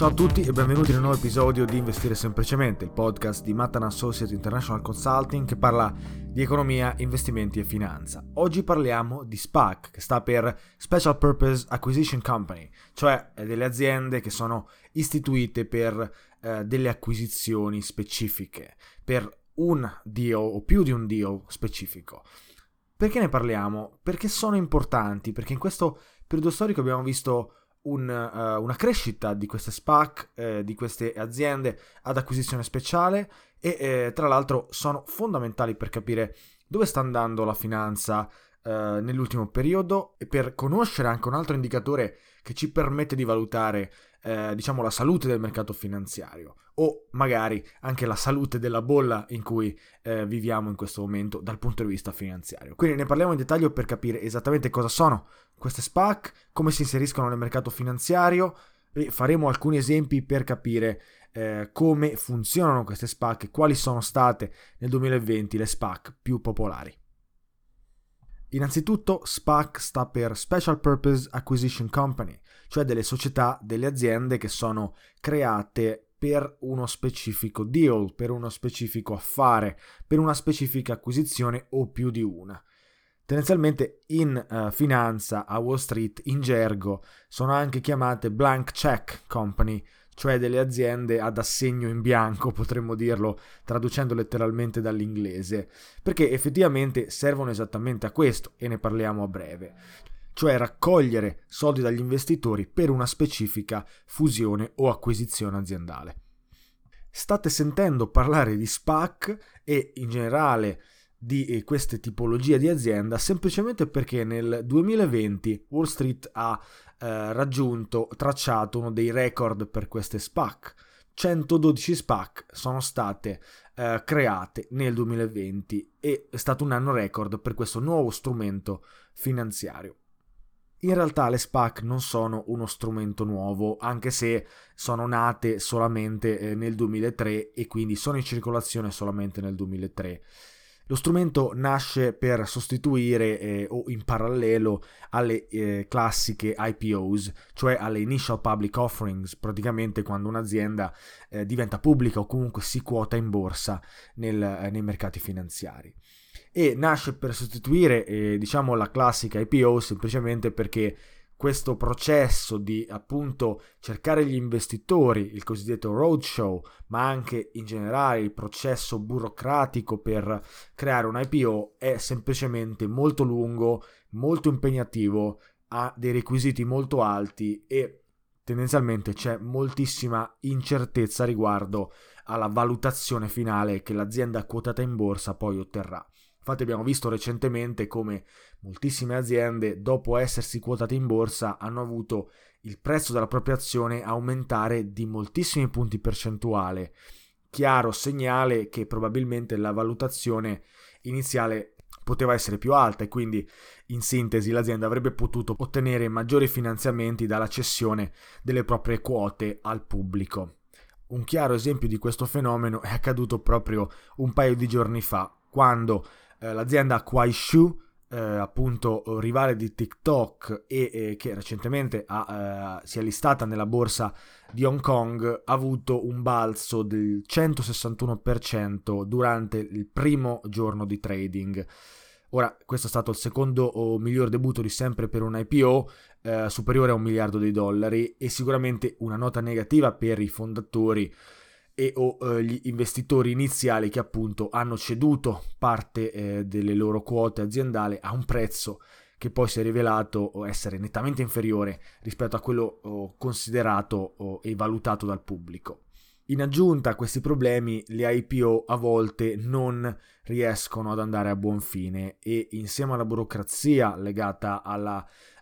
Ciao a tutti e benvenuti nel nuovo episodio di Investire Semplicemente, il podcast di Matan Associates International Consulting che parla di economia, investimenti e finanza. Oggi parliamo di SPAC, che sta per Special Purpose Acquisition Company, cioè delle aziende che sono istituite per eh, delle acquisizioni specifiche, per un deal o più di un deal specifico. Perché ne parliamo? Perché sono importanti, perché in questo periodo storico abbiamo visto un, uh, una crescita di queste SPAC, eh, di queste aziende ad acquisizione speciale e eh, tra l'altro sono fondamentali per capire dove sta andando la finanza eh, nell'ultimo periodo e per conoscere anche un altro indicatore che ci permette di valutare eh, diciamo la salute del mercato finanziario o magari anche la salute della bolla in cui eh, viviamo in questo momento dal punto di vista finanziario. Quindi ne parliamo in dettaglio per capire esattamente cosa sono queste SPAC, come si inseriscono nel mercato finanziario e faremo alcuni esempi per capire eh, come funzionano queste SPAC e quali sono state nel 2020 le SPAC più popolari. Innanzitutto SPAC sta per Special Purpose Acquisition Company, cioè delle società, delle aziende che sono create per uno specifico deal, per uno specifico affare, per una specifica acquisizione o più di una. Tendenzialmente in uh, finanza a Wall Street, in gergo, sono anche chiamate blank check company, cioè delle aziende ad assegno in bianco, potremmo dirlo traducendo letteralmente dall'inglese, perché effettivamente servono esattamente a questo e ne parliamo a breve, cioè raccogliere soldi dagli investitori per una specifica fusione o acquisizione aziendale. State sentendo parlare di SPAC e in generale di eh, queste tipologie di azienda semplicemente perché nel 2020 Wall Street ha eh, raggiunto, tracciato uno dei record per queste SPAC. 112 SPAC sono state eh, create nel 2020 e è stato un anno record per questo nuovo strumento finanziario. In realtà le SPAC non sono uno strumento nuovo, anche se sono nate solamente eh, nel 2003 e quindi sono in circolazione solamente nel 2003. Lo strumento nasce per sostituire eh, o in parallelo alle eh, classiche IPOs, cioè alle Initial Public Offerings, praticamente quando un'azienda eh, diventa pubblica o comunque si quota in borsa nel, eh, nei mercati finanziari. E nasce per sostituire eh, diciamo la classica IPO semplicemente perché questo processo di appunto cercare gli investitori, il cosiddetto roadshow, ma anche in generale il processo burocratico per creare un IPO è semplicemente molto lungo, molto impegnativo, ha dei requisiti molto alti e tendenzialmente c'è moltissima incertezza riguardo alla valutazione finale che l'azienda quotata in borsa poi otterrà. Infatti abbiamo visto recentemente come moltissime aziende, dopo essersi quotate in borsa, hanno avuto il prezzo della propria azione aumentare di moltissimi punti percentuali. Chiaro segnale che probabilmente la valutazione iniziale poteva essere più alta e quindi in sintesi l'azienda avrebbe potuto ottenere maggiori finanziamenti dalla cessione delle proprie quote al pubblico. Un chiaro esempio di questo fenomeno è accaduto proprio un paio di giorni fa, quando eh, l'azienda Kuaishu, eh, appunto rivale di TikTok e eh, che recentemente ha, eh, si è listata nella borsa di Hong Kong, ha avuto un balzo del 161% durante il primo giorno di trading. Ora, questo è stato il secondo o miglior debutto di sempre per un IPO, eh, superiore a un miliardo di dollari, e sicuramente una nota negativa per i fondatori e o eh, gli investitori iniziali che appunto hanno ceduto parte eh, delle loro quote aziendali a un prezzo che poi si è rivelato essere nettamente inferiore rispetto a quello oh, considerato oh, e valutato dal pubblico. In aggiunta a questi problemi, le IPO a volte non riescono ad andare a buon fine e insieme alla burocrazia legata alla,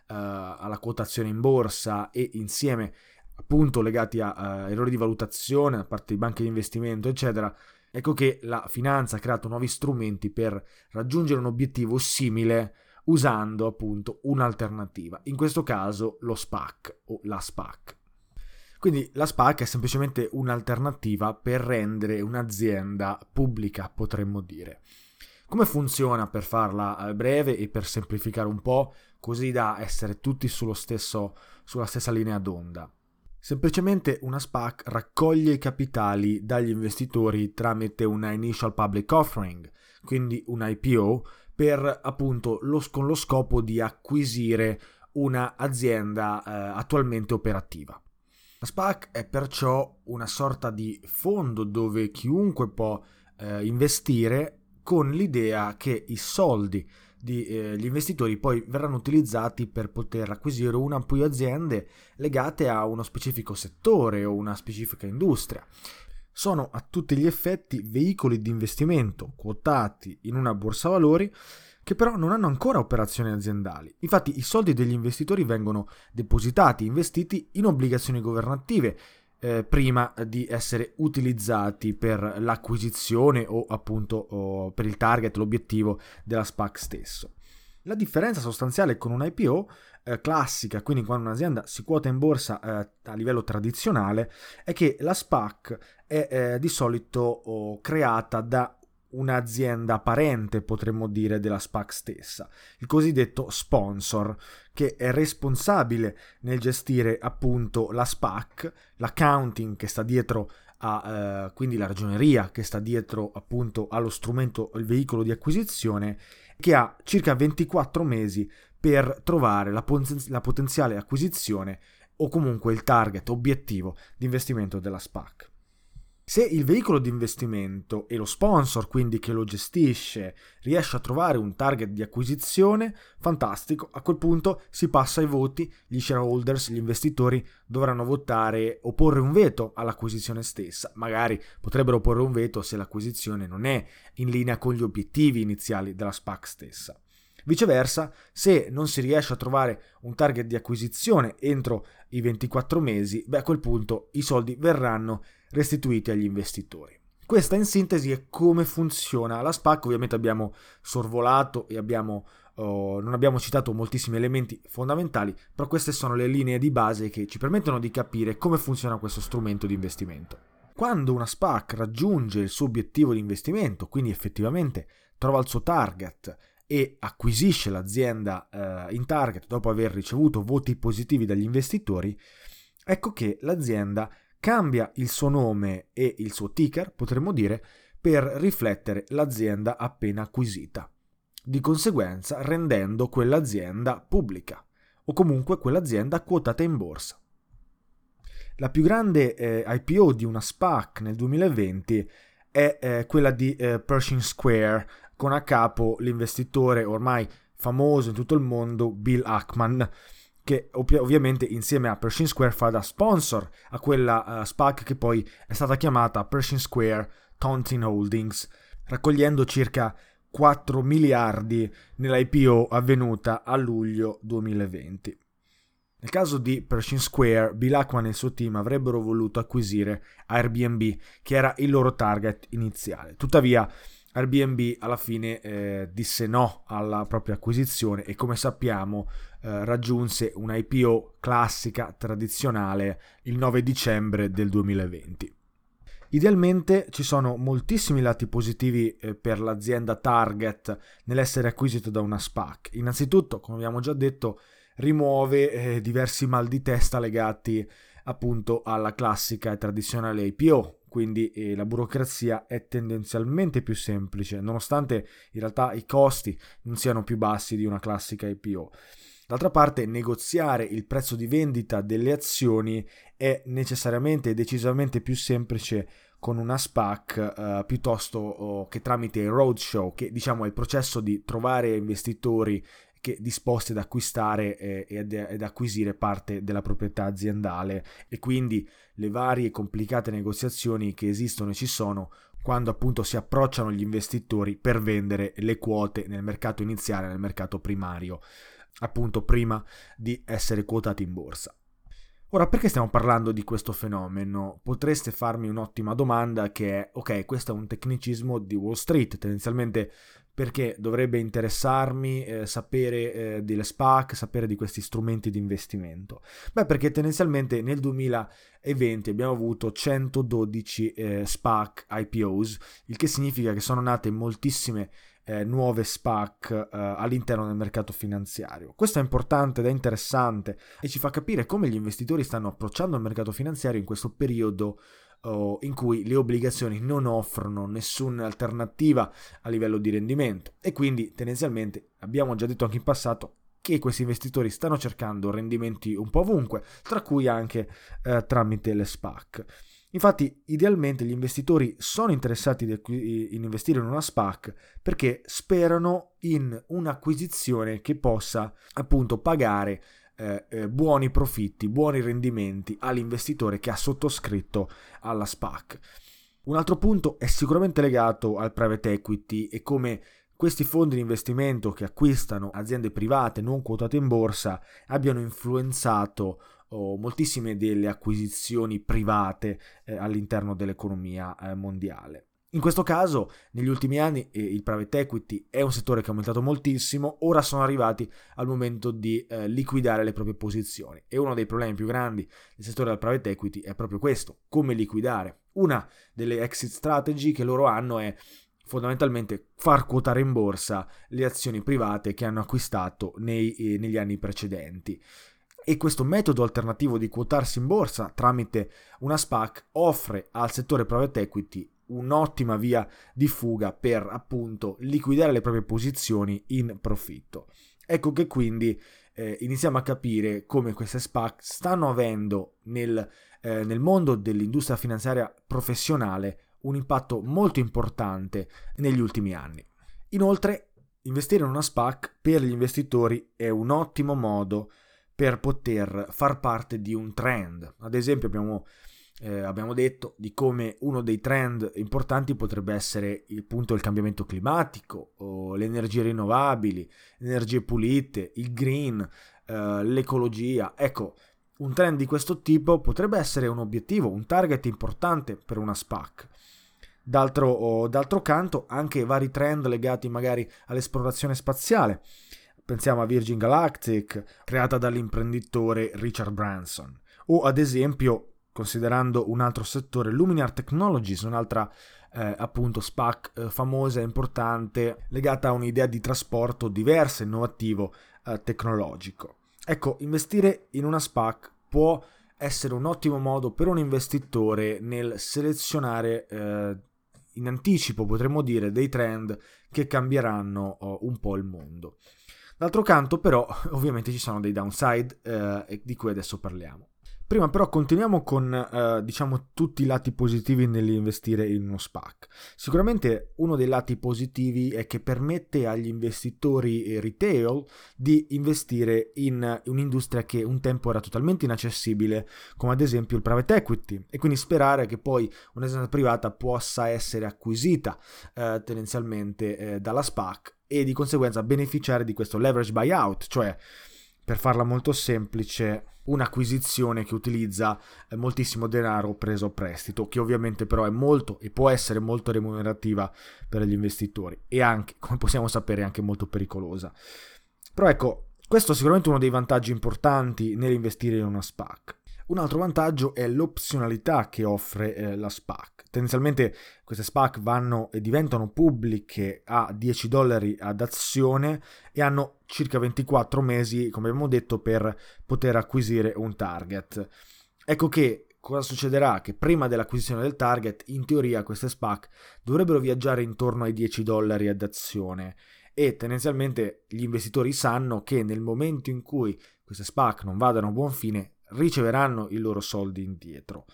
uh, alla quotazione in borsa e insieme appunto legati a, a errori di valutazione da parte di banche di investimento, eccetera, ecco che la finanza ha creato nuovi strumenti per raggiungere un obiettivo simile usando appunto un'alternativa, in questo caso lo SPAC o la SPAC. Quindi la SPAC è semplicemente un'alternativa per rendere un'azienda pubblica, potremmo dire. Come funziona per farla breve e per semplificare un po', così da essere tutti stesso, sulla stessa linea d'onda? Semplicemente una SPAC raccoglie i capitali dagli investitori tramite una Initial Public Offering, quindi un IPO, per appunto lo, con lo scopo di acquisire un'azienda eh, attualmente operativa. La SPAC è perciò una sorta di fondo dove chiunque può eh, investire con l'idea che i soldi degli eh, investitori poi verranno utilizzati per poter acquisire una o più aziende legate a uno specifico settore o una specifica industria. Sono a tutti gli effetti veicoli di investimento quotati in una borsa valori che però non hanno ancora operazioni aziendali. Infatti i soldi degli investitori vengono depositati, investiti in obbligazioni governative eh, prima di essere utilizzati per l'acquisizione o appunto o per il target, l'obiettivo della SPAC stesso. La differenza sostanziale con un IPO eh, classica, quindi quando un'azienda si quota in borsa eh, a livello tradizionale, è che la SPAC è eh, di solito oh, creata da un'azienda parente, potremmo dire, della SPAC stessa, il cosiddetto sponsor, che è responsabile nel gestire appunto la SPAC, l'accounting che sta dietro a, eh, quindi la ragioneria che sta dietro appunto allo strumento, il veicolo di acquisizione, che ha circa 24 mesi per trovare la, poten- la potenziale acquisizione o comunque il target obiettivo di investimento della SPAC. Se il veicolo di investimento e lo sponsor, quindi che lo gestisce, riesce a trovare un target di acquisizione, fantastico, a quel punto si passa ai voti, gli shareholders, gli investitori dovranno votare o porre un veto all'acquisizione stessa. Magari potrebbero porre un veto se l'acquisizione non è in linea con gli obiettivi iniziali della SPAC stessa. Viceversa, se non si riesce a trovare un target di acquisizione entro i 24 mesi, beh a quel punto i soldi verranno restituiti agli investitori. Questa in sintesi è come funziona la SPAC, ovviamente abbiamo sorvolato e abbiamo oh, non abbiamo citato moltissimi elementi fondamentali, però queste sono le linee di base che ci permettono di capire come funziona questo strumento di investimento. Quando una SPAC raggiunge il suo obiettivo di investimento, quindi effettivamente trova il suo target e acquisisce l'azienda eh, in target dopo aver ricevuto voti positivi dagli investitori, ecco che l'azienda cambia il suo nome e il suo ticker, potremmo dire, per riflettere l'azienda appena acquisita, di conseguenza rendendo quell'azienda pubblica o comunque quell'azienda quotata in borsa. La più grande eh, IPO di una SPAC nel 2020 è eh, quella di eh, Pershing Square, con a capo l'investitore ormai famoso in tutto il mondo Bill Ackman, che ov- ovviamente insieme a Pershing Square fa da sponsor a quella uh, SPAC che poi è stata chiamata Pershing Square Taunting Holdings, raccogliendo circa 4 miliardi nell'IPO avvenuta a luglio 2020. Nel caso di Pershing Square, Bill Ackman e il suo team avrebbero voluto acquisire Airbnb, che era il loro target iniziale. Tuttavia, Airbnb alla fine eh, disse no alla propria acquisizione e come sappiamo eh, raggiunse una IPO classica, tradizionale, il 9 dicembre del 2020. Idealmente ci sono moltissimi lati positivi eh, per l'azienda target nell'essere acquisito da una SPAC. Innanzitutto, come abbiamo già detto, rimuove eh, diversi mal di testa legati appunto alla classica e tradizionale IPO, quindi eh, la burocrazia è tendenzialmente più semplice, nonostante in realtà i costi non siano più bassi di una classica IPO. D'altra parte, negoziare il prezzo di vendita delle azioni è necessariamente e decisamente più semplice con una SPAC eh, piuttosto oh, che tramite il roadshow, che diciamo è il processo di trovare investitori che disposti ad acquistare eh, ed, ed acquisire parte della proprietà aziendale e quindi le varie complicate negoziazioni che esistono e ci sono quando appunto si approcciano gli investitori per vendere le quote nel mercato iniziale, nel mercato primario, appunto prima di essere quotati in borsa. Ora, perché stiamo parlando di questo fenomeno? Potreste farmi un'ottima domanda che è, ok, questo è un tecnicismo di Wall Street, tendenzialmente perché dovrebbe interessarmi eh, sapere eh, delle SPAC, sapere di questi strumenti di investimento? Beh, perché tendenzialmente nel 2020 abbiamo avuto 112 eh, SPAC IPOs, il che significa che sono nate moltissime eh, nuove SPAC eh, all'interno del mercato finanziario. Questo è importante ed è interessante e ci fa capire come gli investitori stanno approcciando il mercato finanziario in questo periodo in cui le obbligazioni non offrono nessuna alternativa a livello di rendimento e quindi tendenzialmente abbiamo già detto anche in passato che questi investitori stanno cercando rendimenti un po' ovunque, tra cui anche eh, tramite le SPAC. Infatti, idealmente gli investitori sono interessati in investire in una SPAC perché sperano in un'acquisizione che possa appunto pagare eh, eh, buoni profitti, buoni rendimenti all'investitore che ha sottoscritto alla SPAC. Un altro punto è sicuramente legato al private equity e come questi fondi di investimento che acquistano aziende private non quotate in borsa abbiano influenzato oh, moltissime delle acquisizioni private eh, all'interno dell'economia eh, mondiale. In questo caso, negli ultimi anni, eh, il private equity è un settore che è aumentato moltissimo, ora sono arrivati al momento di eh, liquidare le proprie posizioni e uno dei problemi più grandi del settore del private equity è proprio questo, come liquidare. Una delle exit strategy che loro hanno è fondamentalmente far quotare in borsa le azioni private che hanno acquistato nei, eh, negli anni precedenti. E questo metodo alternativo di quotarsi in borsa tramite una SPAC offre al settore private equity un'ottima via di fuga per appunto liquidare le proprie posizioni in profitto. Ecco che quindi eh, iniziamo a capire come queste SPAC stanno avendo nel, eh, nel mondo dell'industria finanziaria professionale un impatto molto importante negli ultimi anni. Inoltre, investire in una SPAC per gli investitori è un ottimo modo per poter far parte di un trend. Ad esempio abbiamo eh, abbiamo detto di come uno dei trend importanti potrebbe essere il punto del cambiamento climatico, le energie rinnovabili, energie pulite, il green, eh, l'ecologia. Ecco, un trend di questo tipo potrebbe essere un obiettivo, un target importante per una SPAC. D'altro, d'altro canto, anche vari trend legati magari all'esplorazione spaziale pensiamo a Virgin Galactic, creata dall'imprenditore Richard Branson, o ad esempio, considerando un altro settore, Luminar Technologies, un'altra eh, appunto SPAC eh, famosa e importante legata a un'idea di trasporto diversa, innovativo, eh, tecnologico. Ecco, investire in una SPAC può essere un ottimo modo per un investitore nel selezionare eh, in anticipo, potremmo dire, dei trend che cambieranno oh, un po' il mondo. D'altro canto, però, ovviamente ci sono dei downside eh, di cui adesso parliamo. Prima però continuiamo con eh, diciamo tutti i lati positivi nell'investire in uno SPAC. Sicuramente uno dei lati positivi è che permette agli investitori retail di investire in un'industria che un tempo era totalmente inaccessibile, come ad esempio il private equity, e quindi sperare che poi un'azienda privata possa essere acquisita eh, tendenzialmente eh, dalla SPAC e di conseguenza beneficiare di questo leverage buyout, cioè per farla molto semplice, un'acquisizione che utilizza eh, moltissimo denaro preso a prestito, che ovviamente però è molto e può essere molto remunerativa per gli investitori e anche, come possiamo sapere, anche molto pericolosa. Però ecco, questo è sicuramente uno dei vantaggi importanti nell'investire in una SPAC. Un altro vantaggio è l'opzionalità che offre eh, la SPAC. Tendenzialmente queste SPAC vanno e diventano pubbliche a 10 dollari ad azione e hanno circa 24 mesi, come abbiamo detto, per poter acquisire un target. Ecco che cosa succederà? Che prima dell'acquisizione del target, in teoria queste SPAC dovrebbero viaggiare intorno ai 10 dollari ad azione e tendenzialmente gli investitori sanno che nel momento in cui queste SPAC non vadano a buon fine riceveranno i loro soldi indietro.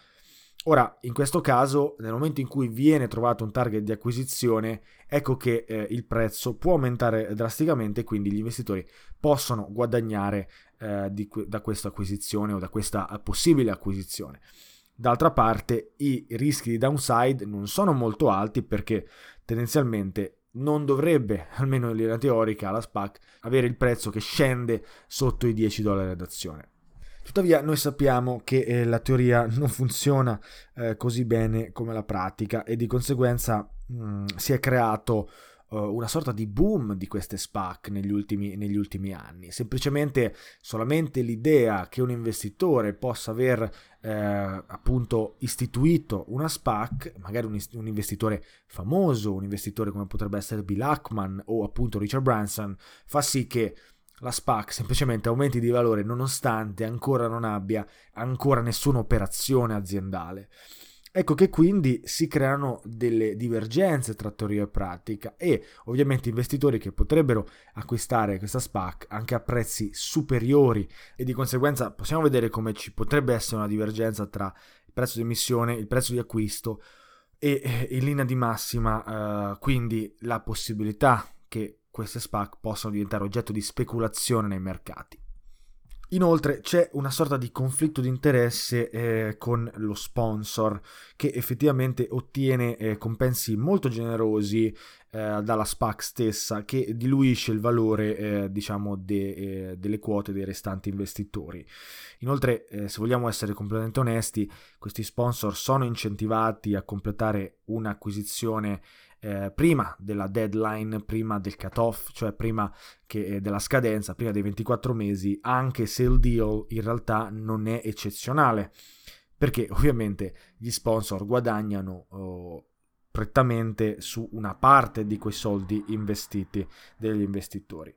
Ora, in questo caso, nel momento in cui viene trovato un target di acquisizione, ecco che eh, il prezzo può aumentare drasticamente, quindi gli investitori possono guadagnare eh, di, da questa acquisizione o da questa eh, possibile acquisizione. D'altra parte, i rischi di downside non sono molto alti perché tendenzialmente non dovrebbe, almeno in linea teorica, la SPAC avere il prezzo che scende sotto i 10 dollari ad azione. Tuttavia noi sappiamo che eh, la teoria non funziona eh, così bene come la pratica e di conseguenza mh, mm, si è creato uh, una sorta di boom di queste SPAC negli ultimi, negli ultimi, anni. Semplicemente solamente l'idea che un investitore possa aver eh, appunto istituito una SPAC, magari un, un, investitore famoso, un investitore come potrebbe essere Bill Ackman o appunto Richard Branson, fa sì che la SPAC semplicemente aumenti di valore nonostante ancora non abbia ancora nessuna operazione aziendale. Ecco che quindi si creano delle divergenze tra teoria e pratica e ovviamente investitori che potrebbero acquistare questa SPAC anche a prezzi superiori e di conseguenza possiamo vedere come ci potrebbe essere una divergenza tra il prezzo di emissione, il prezzo di acquisto e eh, in linea di massima eh, quindi la possibilità che queste SPAC possono diventare oggetto di speculazione nei mercati. Inoltre c'è una sorta di conflitto di interesse eh, con lo sponsor che effettivamente ottiene eh, compensi molto generosi eh, dalla SPAC stessa che diluisce il valore eh, diciamo de, eh, delle quote dei restanti investitori. Inoltre eh, se vogliamo essere completamente onesti questi sponsor sono incentivati a completare un'acquisizione eh, prima della deadline, prima del cut-off, cioè prima che, eh, della scadenza, prima dei 24 mesi, anche se il deal in realtà non è eccezionale, perché ovviamente gli sponsor guadagnano oh, prettamente su una parte di quei soldi investiti dagli investitori.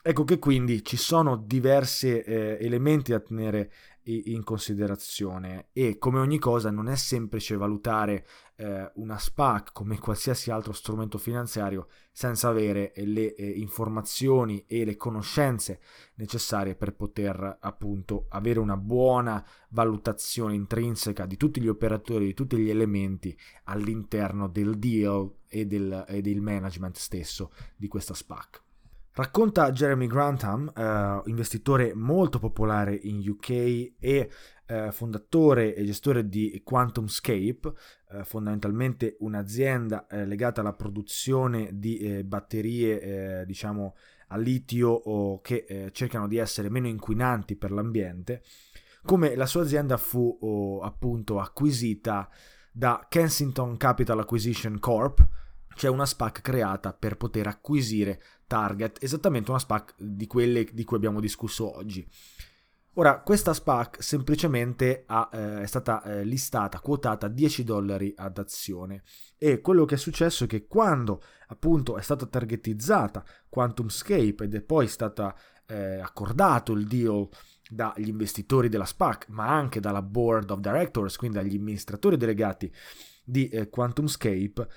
Ecco che quindi ci sono diversi eh, elementi da tenere in considerazione e come ogni cosa non è semplice valutare eh, una SPAC come qualsiasi altro strumento finanziario senza avere le eh, informazioni e le conoscenze necessarie per poter appunto avere una buona valutazione intrinseca di tutti gli operatori, di tutti gli elementi all'interno del deal e del, e del management stesso di questa SPAC. Racconta Jeremy Grantham, eh, investitore molto popolare in UK e eh, fondatore e gestore di QuantumScape, eh, fondamentalmente un'azienda eh, legata alla produzione di eh, batterie, eh, diciamo, a litio che cercano di essere meno inquinanti per l'ambiente, come la sua azienda fu oh, appunto acquisita da Kensington Capital Acquisition Corp., c'è una SPAC creata per poter acquisire target, esattamente una SPAC di quelle di cui abbiamo discusso oggi. Ora, questa SPAC semplicemente ha, eh, è stata eh, listata, quotata a 10 dollari ad azione e quello che è successo è che quando appunto è stata targetizzata QuantumScape ed è poi stato eh, accordato il deal dagli investitori della SPAC, ma anche dalla board of directors, quindi dagli amministratori delegati di eh, QuantumScape,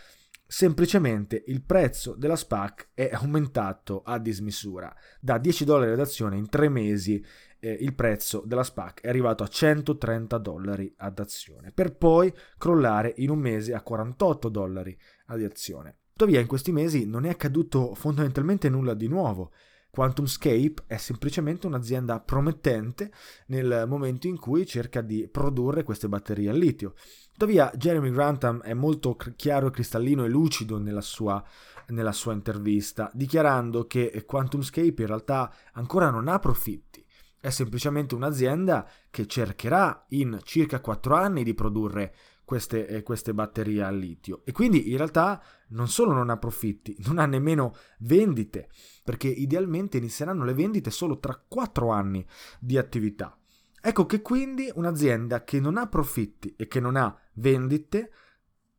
semplicemente il prezzo della SPAC è aumentato a dismisura. Da 10 dollari ad azione in tre mesi eh, il prezzo della SPAC è arrivato a 130 dollari ad azione, per poi crollare in un mese a 48 dollari ad azione. Tuttavia in questi mesi non è accaduto fondamentalmente nulla di nuovo. QuantumScape è semplicemente un'azienda promettente nel momento in cui cerca di produrre queste batterie al litio. Tuttavia Jeremy Grantham è molto chiaro, cristallino e lucido nella sua, nella sua intervista, dichiarando che QuantumScape in realtà ancora non ha profitti è semplicemente un'azienda che cercherà in circa 4 anni di produrre queste, eh, queste, batterie al litio e quindi in realtà non solo non ha profitti, non ha nemmeno vendite, perché idealmente inizieranno le vendite solo tra 4 anni di attività. Ecco che quindi un'azienda che non ha profitti e che non ha vendite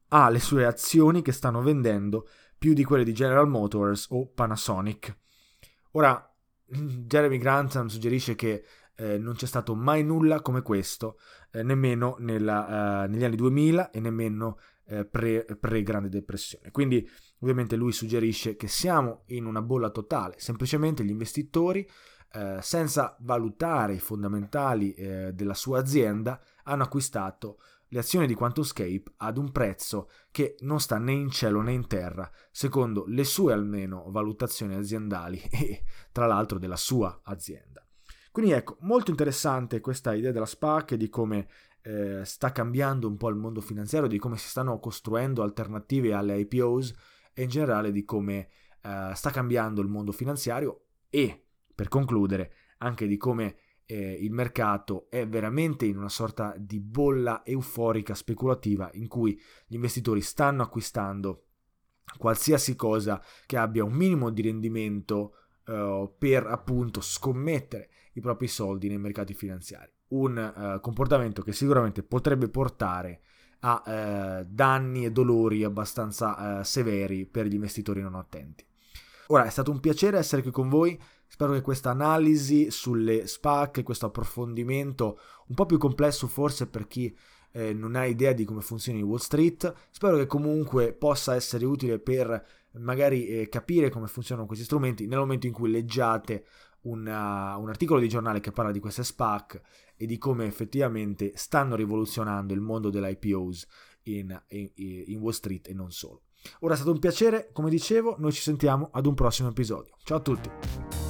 ha le sue azioni che stanno vendendo più di quelle di General Motors o Panasonic. Ora, Jeremy Grantham suggerisce che eh, non c'è stato mai nulla come questo, eh, nemmeno nella, eh, negli anni 2000 e nemmeno eh, pre, pre-Grande Depressione. Quindi ovviamente lui suggerisce che siamo in una bolla totale, semplicemente gli investitori, eh, senza valutare i fondamentali eh, della sua azienda, hanno acquistato le azioni di QuantumScape ad un prezzo che non sta né in cielo né in terra, secondo le sue almeno valutazioni aziendali e tra l'altro della sua azienda. Quindi ecco, molto interessante questa idea della SPAC e di come eh, sta cambiando un po' il mondo finanziario, di come si stanno costruendo alternative alle IPOs e in generale di come eh, sta cambiando il mondo finanziario e, per concludere, anche di come eh, il mercato è veramente in una sorta di bolla euforica speculativa in cui gli investitori stanno acquistando qualsiasi cosa che abbia un minimo di rendimento uh, per appunto scommettere i propri soldi nei mercati finanziari. Un uh, comportamento che sicuramente potrebbe portare a uh, danni e dolori abbastanza severi per gli investitori non attenti. Ora è stato un piacere essere qui con voi. Spero che questa analisi sulle SPAC, questo approfondimento un po' più complesso forse per chi eh, non ha idea di come funzioni Wall Street, spero che comunque possa essere utile per magari eh, capire come funzionano questi strumenti nel momento in cui leggiate una, un articolo di giornale che parla di queste SPAC e di come effettivamente stanno rivoluzionando il mondo delle in, in, in Wall Street e non solo. Ora è stato un piacere, come dicevo, noi ci sentiamo ad un prossimo episodio. Ciao a tutti!